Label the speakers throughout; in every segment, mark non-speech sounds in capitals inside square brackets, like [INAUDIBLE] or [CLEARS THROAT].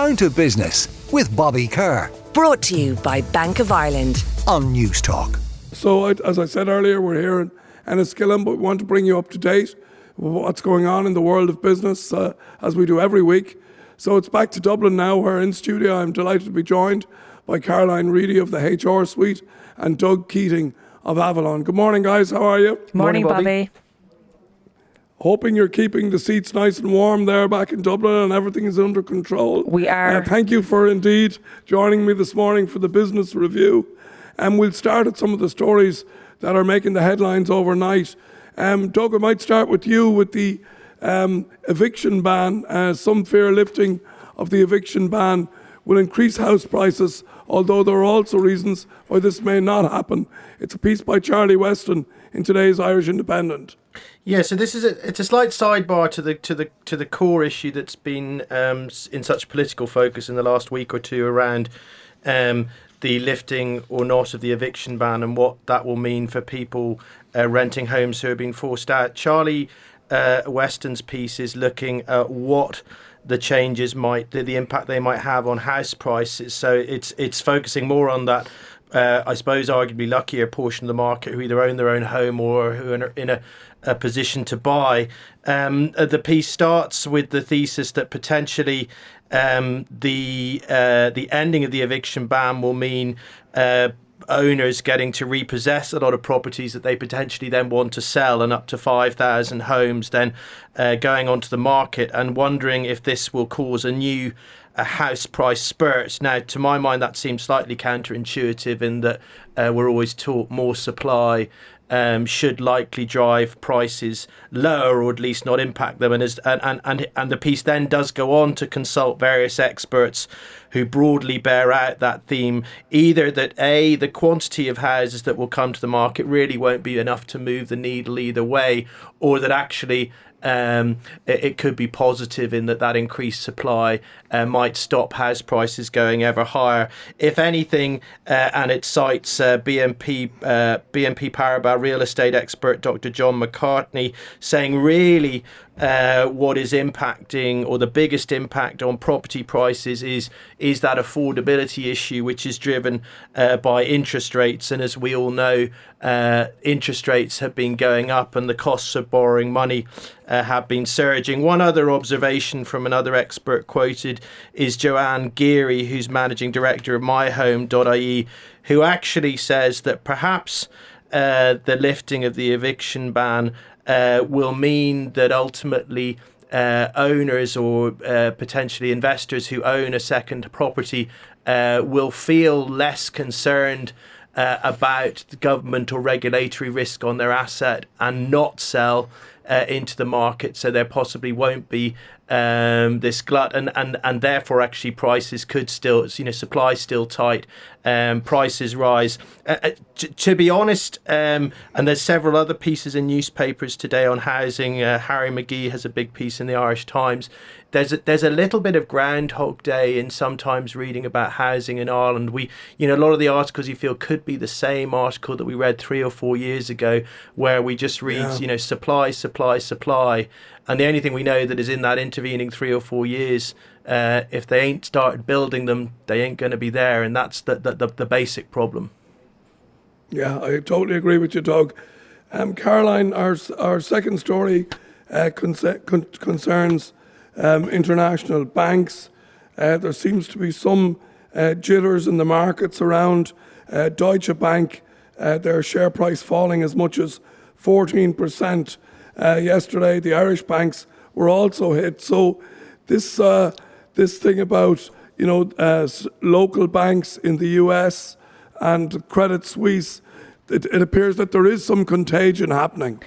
Speaker 1: Down to Business with Bobby Kerr.
Speaker 2: Brought to you by Bank of Ireland
Speaker 1: on Newstalk.
Speaker 3: So, as I said earlier, we're here in Enniskillen, but we want to bring you up to date with what's going on in the world of business uh, as we do every week. So, it's back to Dublin now. We're in studio. I'm delighted to be joined by Caroline Reidy of the HR Suite and Doug Keating of Avalon. Good morning, guys. How are you?
Speaker 4: Morning, morning Bobby. Bobby.
Speaker 3: Hoping you're keeping the seats nice and warm there back in Dublin and everything is under control.
Speaker 4: We are.
Speaker 3: Uh, thank you for indeed joining me this morning for the business review. And we'll start at some of the stories that are making the headlines overnight. Um, Doug, I might start with you with the um, eviction ban. Uh, some fear lifting of the eviction ban will increase house prices, although there are also reasons why this may not happen. It's a piece by Charlie Weston in today's Irish Independent.
Speaker 5: Yeah, so this is a it's a slight sidebar to the to the to the core issue that's been um, in such political focus in the last week or two around um, the lifting or not of the eviction ban and what that will mean for people uh, renting homes who have been forced out. Charlie uh, Weston's piece is looking at what the changes might the, the impact they might have on house prices. So it's it's focusing more on that uh, I suppose, arguably luckier portion of the market who either own their own home or who are in a, a position to buy. Um, uh, the piece starts with the thesis that potentially um, the uh, the ending of the eviction ban will mean. Uh, owners getting to repossess a lot of properties that they potentially then want to sell and up to 5,000 homes then uh, going onto the market and wondering if this will cause a new a house price spurt. Now, to my mind, that seems slightly counterintuitive in that uh, we're always taught more supply um, should likely drive prices lower or at least not impact them. And, as, and, and, and, and the piece then does go on to consult various experts who broadly bear out that theme either that A, the quantity of houses that will come to the market really won't be enough to move the needle either way, or that actually um, it, it, could be positive in that that increased supply uh, might stop house prices going ever higher. If anything, uh, and it cites uh, BNP uh, BNP Paribas real estate expert Dr. John McCartney saying really uh, what is impacting or the biggest impact on property prices is is that affordability issue, which is driven uh, by interest rates. And as we all know, uh, interest rates have been going up, and the costs of borrowing money uh, have been surging. One other observation from another expert quoted is Joanne Geary, who's managing director of MyHome.ie, who actually says that perhaps. Uh, the lifting of the eviction ban uh, will mean that ultimately uh, owners or uh, potentially investors who own a second property uh, will feel less concerned uh, about the government or regulatory risk on their asset and not sell uh, into the market. So there possibly won't be um, this glut, and, and, and therefore actually prices could still, you know, supply still tight, um, prices rise. Uh, uh, t- to be honest, um, and there's several other pieces in newspapers today on housing. Uh, Harry McGee has a big piece in the Irish Times. There's a, there's a little bit of Groundhog Day in sometimes reading about housing in Ireland. We, you know, a lot of the articles you feel could be the same article that we read three or four years ago, where we just read, yeah. you know, supply, supply, supply, and the only thing we know that is in that intervening three or four years, uh, if they ain't started building them, they ain't going to be there, and that's the, the, the, the, basic problem.
Speaker 3: Yeah, I totally agree with you, Doug. Um, Caroline, our our second story uh, con- con- concerns um, international banks. Uh, there seems to be some uh, jitters in the markets around uh, Deutsche Bank, uh, their share price falling as much as 14 percent uh, yesterday. The Irish banks were also hit. So this uh, this thing about you know uh, local banks in the U.S. and Credit Suisse, it, it appears that there is some contagion happening.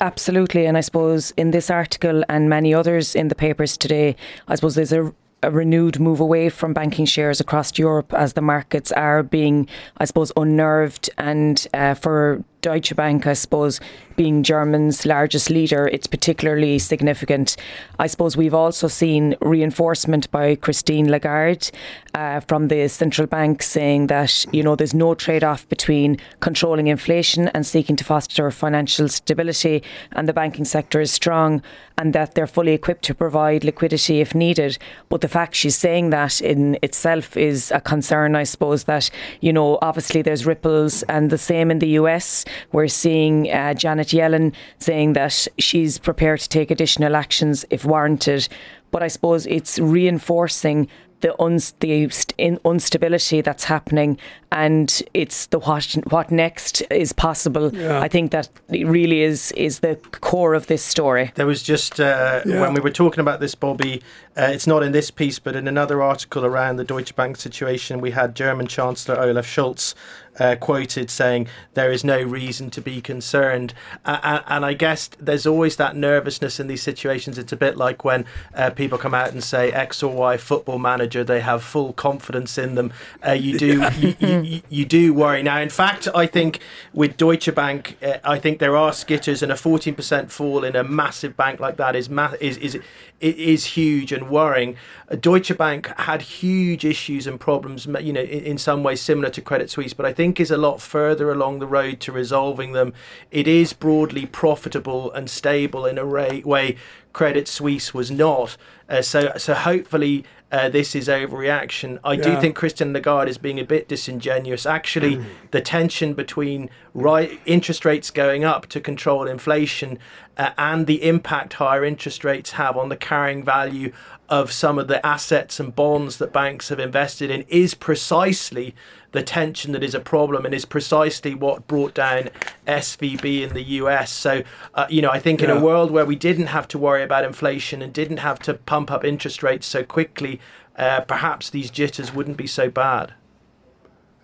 Speaker 4: Absolutely, and I suppose in this article and many others in the papers today, I suppose there's a a renewed move away from banking shares across Europe as the markets are being, I suppose, unnerved and uh, for Deutsche Bank, I suppose, being Germany's largest leader, it's particularly significant. I suppose we've also seen reinforcement by Christine Lagarde uh, from the central bank saying that you know there's no trade-off between controlling inflation and seeking to foster financial stability, and the banking sector is strong and that they're fully equipped to provide liquidity if needed. But the fact she's saying that in itself is a concern, I suppose. That you know obviously there's ripples, and the same in the US. We're seeing uh, Janet Yellen saying that she's prepared to take additional actions if warranted. But I suppose it's reinforcing the, uns- the st- instability that's happening and it's the what what next is possible. Yeah. I think that really is is the core of this story.
Speaker 5: There was just uh, yeah. when we were talking about this, Bobby. Uh, it's not in this piece, but in another article around the Deutsche Bank situation, we had German Chancellor Olaf Scholz uh, quoted saying there is no reason to be concerned. Uh, and I guess there's always that nervousness in these situations. It's a bit like when uh, people come out and say X or Y football manager, they have full confidence in them. Uh, you do you, you, you, do worry. Now, in fact, I think with Deutsche Bank, uh, I think there are skitters, and a 14% fall in a massive bank like that is ma- is is it is huge and worrying. Deutsche Bank had huge issues and problems, you know, in, in, some ways similar to Credit Suisse, but I think is a lot further along the road to resolving them. It is broadly profitable and stable in a way Credit Suisse was not. Uh, so, so hopefully uh, this is overreaction. I yeah. do think Christine Lagarde is being a bit disingenuous. Actually, mm. the tension between right interest rates going up to control inflation uh, and the impact higher interest rates have on the carrying value of some of the assets and bonds that banks have invested in is precisely the tension that is a problem and is precisely what brought down SVB in the US. So, uh, you know, I think yeah. in a world where we didn't have to worry about inflation and didn't have to pump up interest rates so quickly, uh, perhaps these jitters wouldn't be so bad.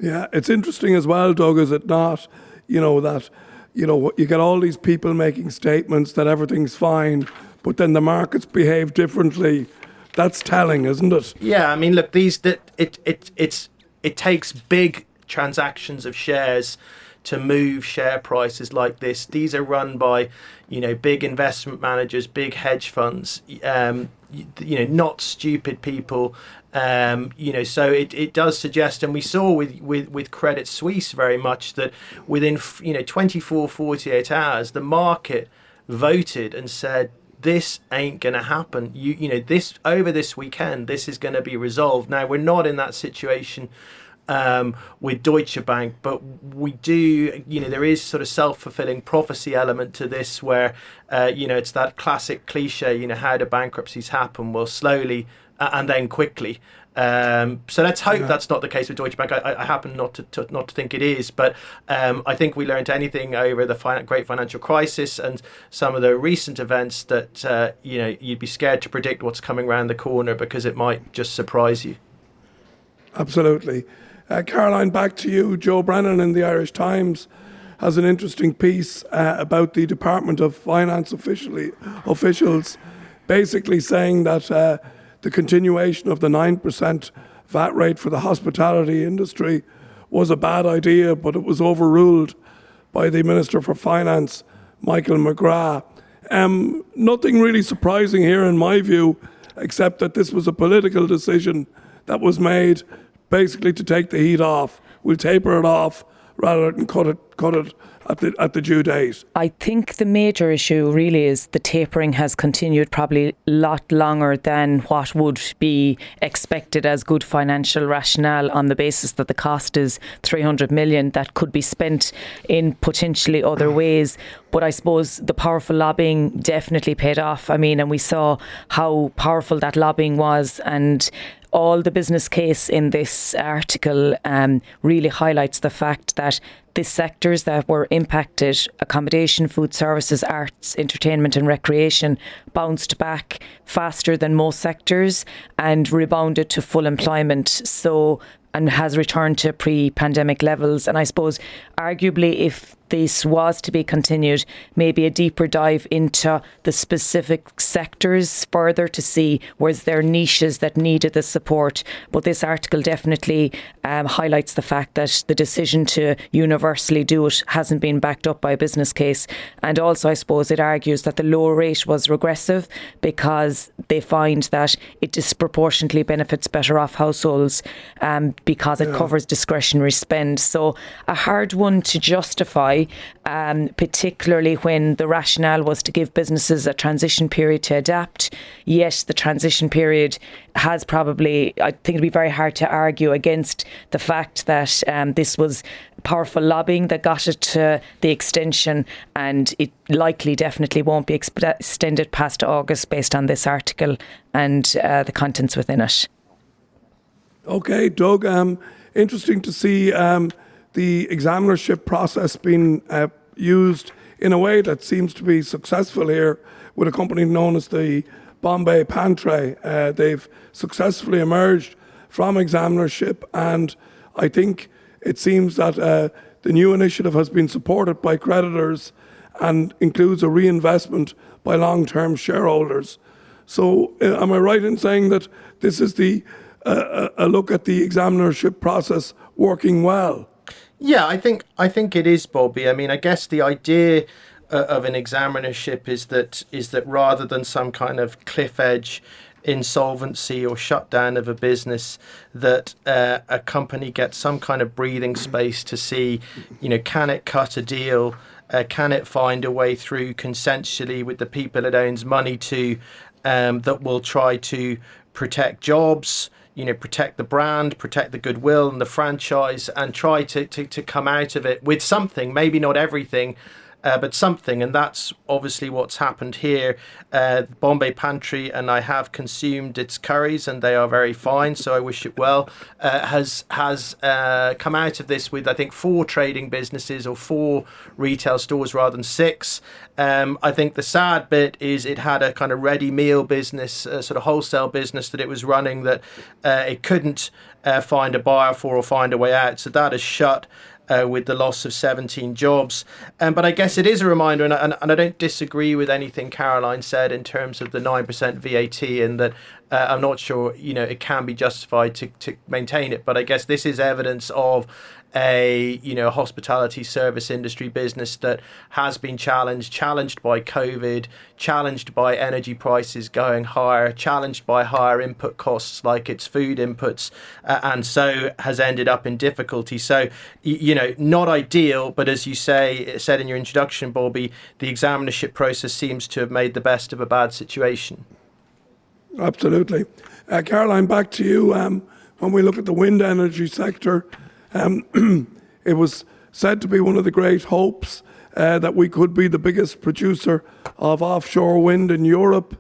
Speaker 3: Yeah, it's interesting as well, Doug, is it not? You know, that, you know, you get all these people making statements that everything's fine, but then the markets behave differently. That's telling, isn't it?
Speaker 5: Yeah, I mean, look, these that it it it's it takes big transactions of shares to move share prices like this. These are run by, you know, big investment managers, big hedge funds, um, you, you, know, not stupid people. Um, you know, so it, it does suggest, and we saw with, with, with Credit Suisse very much that within, you know, 24, 48 hours, the market voted and said, this ain't going to happen. You you know this over this weekend this is going to be resolved. Now we're not in that situation um, with Deutsche Bank, but we do you know there is sort of self fulfilling prophecy element to this where uh, you know it's that classic cliche. You know how do bankruptcies happen? Well, slowly and then quickly. Um, so let's hope yeah. that's not the case with Deutsche Bank. I, I happen not to, to, not to think it is, but um, I think we learned anything over the great financial crisis and some of the recent events that uh, you know you'd be scared to predict what's coming around the corner because it might just surprise you.
Speaker 3: Absolutely, uh, Caroline. Back to you. Joe Brennan in the Irish Times has an interesting piece uh, about the Department of Finance officially officials, basically saying that uh, the continuation of the 9% VAT rate for the hospitality industry was a bad idea, but it was overruled by the Minister for Finance, Michael McGrath. Um, nothing really surprising here, in my view, except that this was a political decision that was made basically to take the heat off. We'll taper it off rather than cut it, cut it at the at the due date?
Speaker 4: I think the major issue really is the tapering has continued probably a lot longer than what would be expected as good financial rationale on the basis that the cost is 300 million that could be spent in potentially other mm. ways. But I suppose the powerful lobbying definitely paid off. I mean, and we saw how powerful that lobbying was and all the business case in this article um, really highlights the fact that the sectors that were impacted accommodation, food services, arts, entertainment, and recreation bounced back faster than most sectors and rebounded to full employment. So, and has returned to pre pandemic levels. And I suppose, arguably, if this was to be continued, maybe a deeper dive into the specific sectors further to see was there niches that needed the support. But this article definitely um, highlights the fact that the decision to universally do it hasn't been backed up by a business case. And also, I suppose it argues that the lower rate was regressive because they find that it disproportionately benefits better off households um, because it yeah. covers discretionary spend. So, a hard one to justify, um, particularly when the rationale was to give businesses a transition period to adapt. Yet, the transition period has probably, I think it'd be very hard to argue against the fact that um, this was powerful lobbying that got it to the extension, and it likely definitely won't be extended past August based on this article and uh, the contents within it.
Speaker 3: Okay, Doug. Um, interesting to see um, the examinership process being uh, used in a way that seems to be successful here with a company known as the Bombay Pantry. Uh, they've successfully emerged from examinership, and I think it seems that uh, the new initiative has been supported by creditors and includes a reinvestment by long term shareholders. So, uh, am I right in saying that this is the uh, a look at the examinership process working well?
Speaker 5: Yeah, I think I think it is, Bobby. I mean, I guess the idea uh, of an examinership is that is that rather than some kind of cliff edge insolvency or shutdown of a business that uh, a company gets some kind of breathing space to see you know can it cut a deal uh, can it find a way through consensually with the people it owns money to um, that will try to protect jobs you know protect the brand protect the goodwill and the franchise and try to, to, to come out of it with something maybe not everything uh, but something, and that's obviously what's happened here. Uh, Bombay Pantry, and I have consumed its curries, and they are very fine. So I wish it well. Uh, has has uh, come out of this with I think four trading businesses or four retail stores rather than six. Um, I think the sad bit is it had a kind of ready meal business, sort of wholesale business that it was running that uh, it couldn't uh, find a buyer for or find a way out. So that is shut uh, with the loss of 17 jobs. Um, but I guess it is a reminder, and, and, and, I don't disagree with anything Caroline said in terms of the 9% VAT, and that uh, I'm not sure, you know, it can be justified to, to maintain it. But I guess this is evidence of a you know hospitality service industry business that has been challenged challenged by covid challenged by energy prices going higher challenged by higher input costs like its food inputs uh, and so has ended up in difficulty. So you know not ideal but as you say said in your introduction bobby the examinership process seems to have made the best of a bad situation.
Speaker 3: Absolutely. Uh, caroline back to you. Um, when we look at the wind energy sector um, [CLEARS THROAT] it was said to be one of the great hopes uh, that we could be the biggest producer of offshore wind in Europe.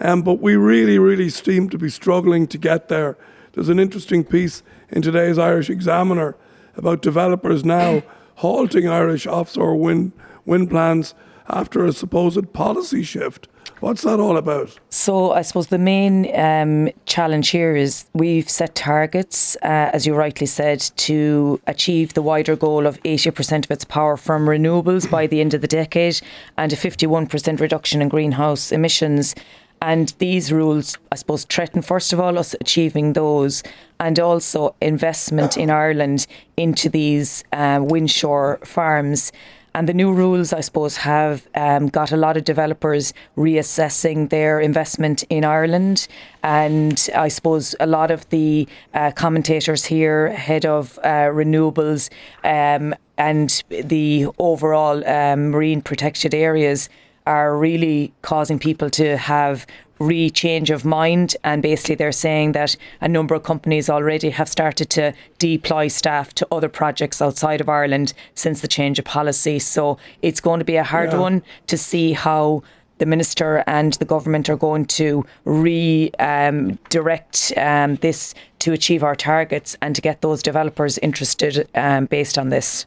Speaker 3: Um, but we really, really seem to be struggling to get there. There's an interesting piece in today's Irish Examiner about developers now [COUGHS] halting Irish offshore wind, wind plans after a supposed policy shift. What's that all about?
Speaker 4: So, I suppose the main um, challenge here is we've set targets, uh, as you rightly said, to achieve the wider goal of 80% of its power from renewables by the end of the decade and a 51% reduction in greenhouse emissions. And these rules, I suppose, threaten, first of all, us achieving those and also investment in Ireland into these uh, windshore farms. And the new rules, I suppose, have um, got a lot of developers reassessing their investment in Ireland. And I suppose a lot of the uh, commentators here, head of uh, renewables um, and the overall um, marine protected areas, are really causing people to have re-change of mind and basically they're saying that a number of companies already have started to deploy staff to other projects outside of Ireland since the change of policy so it's going to be a hard yeah. one to see how the minister and the government are going to redirect um, um, this to achieve our targets and to get those developers interested um, based on this.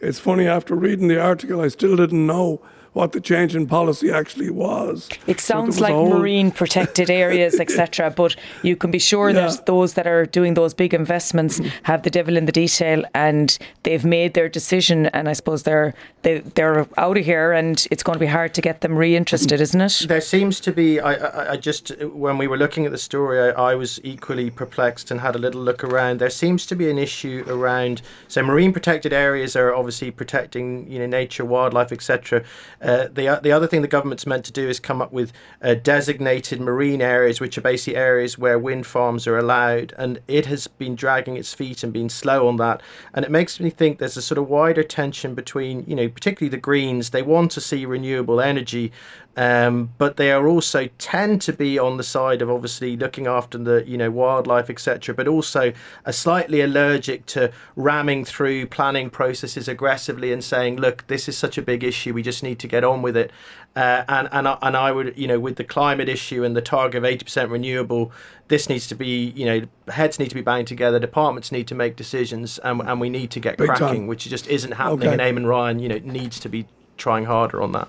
Speaker 3: It's funny, after reading the article, I still didn't know what the change in policy actually was.
Speaker 4: It
Speaker 3: So
Speaker 4: sounds
Speaker 3: was
Speaker 4: like
Speaker 3: whole-
Speaker 4: marine protected [LAUGHS] areas, etc. But you can be sure
Speaker 3: Yeah.
Speaker 4: that those that are doing those big investments have the devil in the detail, and they've made their decision. And I suppose they're they, they're out of here, and it's going to be hard to get them reinterested, isn't it?
Speaker 5: There seems to be. I, I, I just when we were looking at the story, I, I was equally perplexed and had a little look around. There seems to be an issue around. So marine protected areas are obviously protecting you know nature, wildlife, etc. Uh, the the other thing the government's meant to do is come up with uh, designated marine areas, which are basically areas where wind farms are allowed, and it has been dragging its feet and being slow on that. And it makes me think there's a sort of wider tension between you know particularly the Greens. They want to see renewable energy, um, but they are also tend to be on the side of obviously looking after the you know wildlife etc but also are slightly allergic to ramming through planning processes aggressively and saying look this is such a big issue we just need to get on with it uh, and and I, and I would you know with the climate issue and the target of 80% renewable this needs to be you know heads need to be banged together departments need to make decisions and, and we need to get
Speaker 3: Big time.
Speaker 5: cracking which just isn't happening
Speaker 3: Okay.
Speaker 5: and Eamon Ryan you know needs to be trying harder on that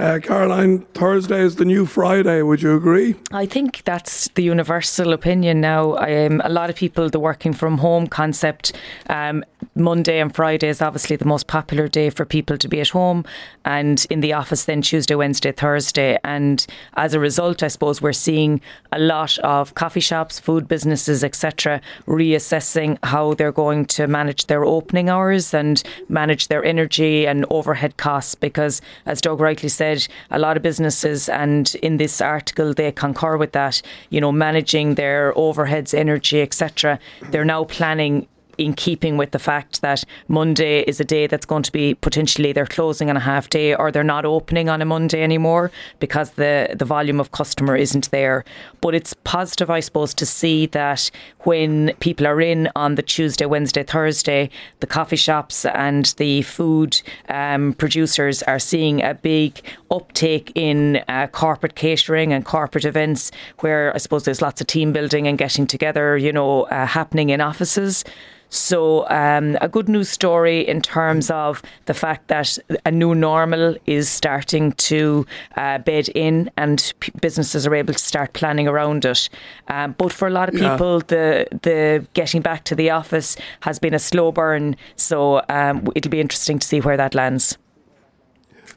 Speaker 3: Uh, Caroline, Thursday is the new Friday. Would you agree?
Speaker 4: I think that's the universal opinion now. Um, a lot of people, the working from home concept, um, Monday and Friday is obviously the most popular day for people to be at home and in the office then Tuesday, Wednesday, Thursday. And as a result, I suppose we're seeing a lot of coffee shops, food businesses, etc., reassessing how they're going to manage their opening hours and manage their energy and overhead costs. Because, as Doug rightly said, a lot of businesses, and in this article they concur with that, you know, managing their overheads, energy, etc., they're now planning in keeping with the fact that Monday is a day that's going to be potentially they're closing on a half day or they're not opening on a Monday anymore because the, the volume of customer isn't there. But it's positive, I suppose, to see that when people are in on the Tuesday, Wednesday, Thursday, the coffee shops and the food um, producers are seeing a big uptake in uh, corporate catering and corporate events where I suppose there's lots of team building and getting together, you know, uh, happening in offices. So, um, a good news story in terms of the fact that a new normal is starting to uh, bed in and p- businesses are able to start planning around it. Um, but for a lot of
Speaker 3: Yeah.
Speaker 4: people, the the getting back to the office has been a slow burn. So, um, it'll be interesting to see where that lands.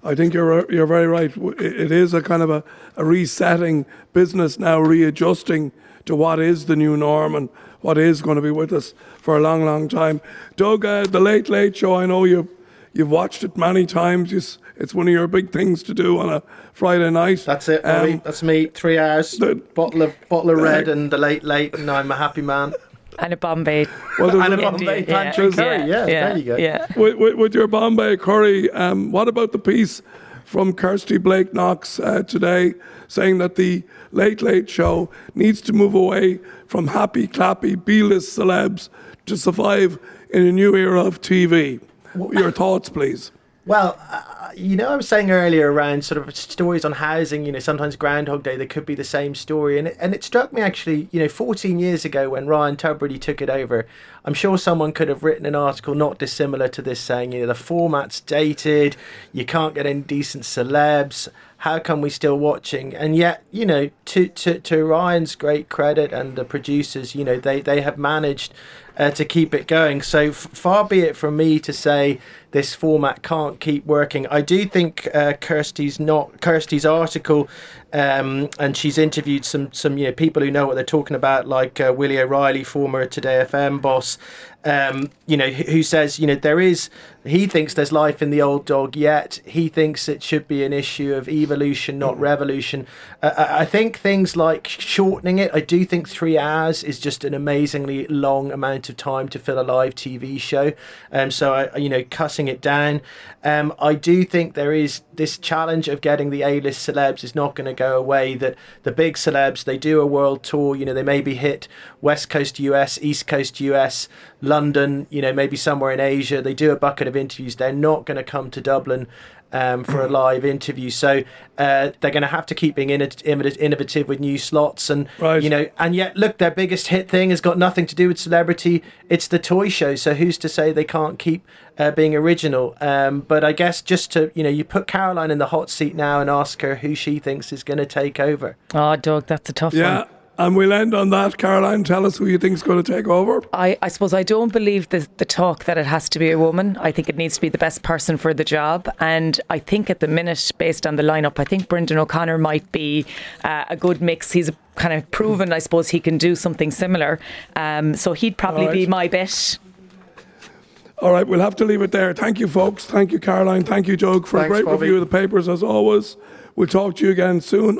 Speaker 3: I think you're you're very right. It it is a kind of a, a resetting business now, readjusting to what is the new norm and what is going to be with us for a long, long time. Doug, uh, the Late Late Show. I know you you've watched it many times. You It's one of your big things to do on a Friday night.
Speaker 5: That's it, Bobby.
Speaker 3: Um,
Speaker 5: That's me. Three hours,
Speaker 3: the-
Speaker 5: bottle of bottle of red, [LAUGHS] and the late late, and I'm a happy man.
Speaker 4: And a Bombay.
Speaker 3: well,
Speaker 5: And a
Speaker 3: a-
Speaker 5: Bombay
Speaker 4: Indeed,
Speaker 5: pantry curry. Yeah, there you go.
Speaker 4: Yeah.
Speaker 3: with, with, with your Bombay curry, um, what about the piece from Kirsty Blake Knox uh, today saying that the Late Late Show needs to move away from happy, clappy, B-list celebs to survive in a new era of TV? What were your [LAUGHS] thoughts, please.
Speaker 5: Well, uh, you know, I was saying earlier around sort of stories on housing. You know, sometimes Groundhog Day there could be the same story, and it, and it struck me actually. You know, 14 years ago when Ryan Tubridy took it over, I'm sure someone could have written an article not dissimilar to this, saying you know the format's dated, you can't get any decent celebs. How come we still watching? And yet, you know, to to to Ryan's great credit and the producers, you know, they they have managed uh, to keep it going. So f- far be it from me to say this format can't keep working. I do think uh, Kirsty's not Kirsty's article, um, and she's interviewed some some you know people who know what they're talking about, like uh, Willie O'Reilly, former Today FM boss. Um, you know, who says you know there is he thinks there's life in the old dog yet. He thinks it should be an issue of evolution, not revolution. Uh, I think things like shortening it. I do think three hours is just an amazingly long amount of time to fill a live TV show. Um, so I, you know, cutting it down. Um, I do think there is this challenge of getting the A-list celebs is not going to go away. That the big celebs they do a world tour. You know, they maybe hit West Coast US, East Coast US, London. You know, maybe somewhere in Asia. They do a bucket of interviews. They're not going to come to Dublin. um, for a live interview. So uh, they're going to have to keep being inno- innovative with new slots, and
Speaker 3: Right.
Speaker 5: you know, and yet look, their biggest hit thing has got nothing to do with celebrity. It's the toy show. So who's to say they can't keep uh, being original? Um, but I guess just to you know, you put Caroline in the hot seat now and ask her who she thinks is going to take over.
Speaker 4: Oh, Doug, that's a tough
Speaker 3: Yeah.
Speaker 4: one.
Speaker 3: And we'll end on that. Caroline, tell us who you think's going to take over.
Speaker 4: I, I suppose I don't believe the, the talk that it has to be a woman. I think it needs to be the best person for the job. And I think at the minute, based on the lineup, I think Brendan O'Connor might be uh, a good mix. He's kind of proven, I suppose, he can do something similar. Um, so he'd probably
Speaker 3: All
Speaker 4: be my bet.
Speaker 3: All right, we'll have to leave it there. Thank you, folks. Thank you, Caroline. Thank you, Joe, for
Speaker 5: Thanks,
Speaker 3: a great
Speaker 5: Bobby.
Speaker 3: review of the papers, as always. We'll talk to you again soon.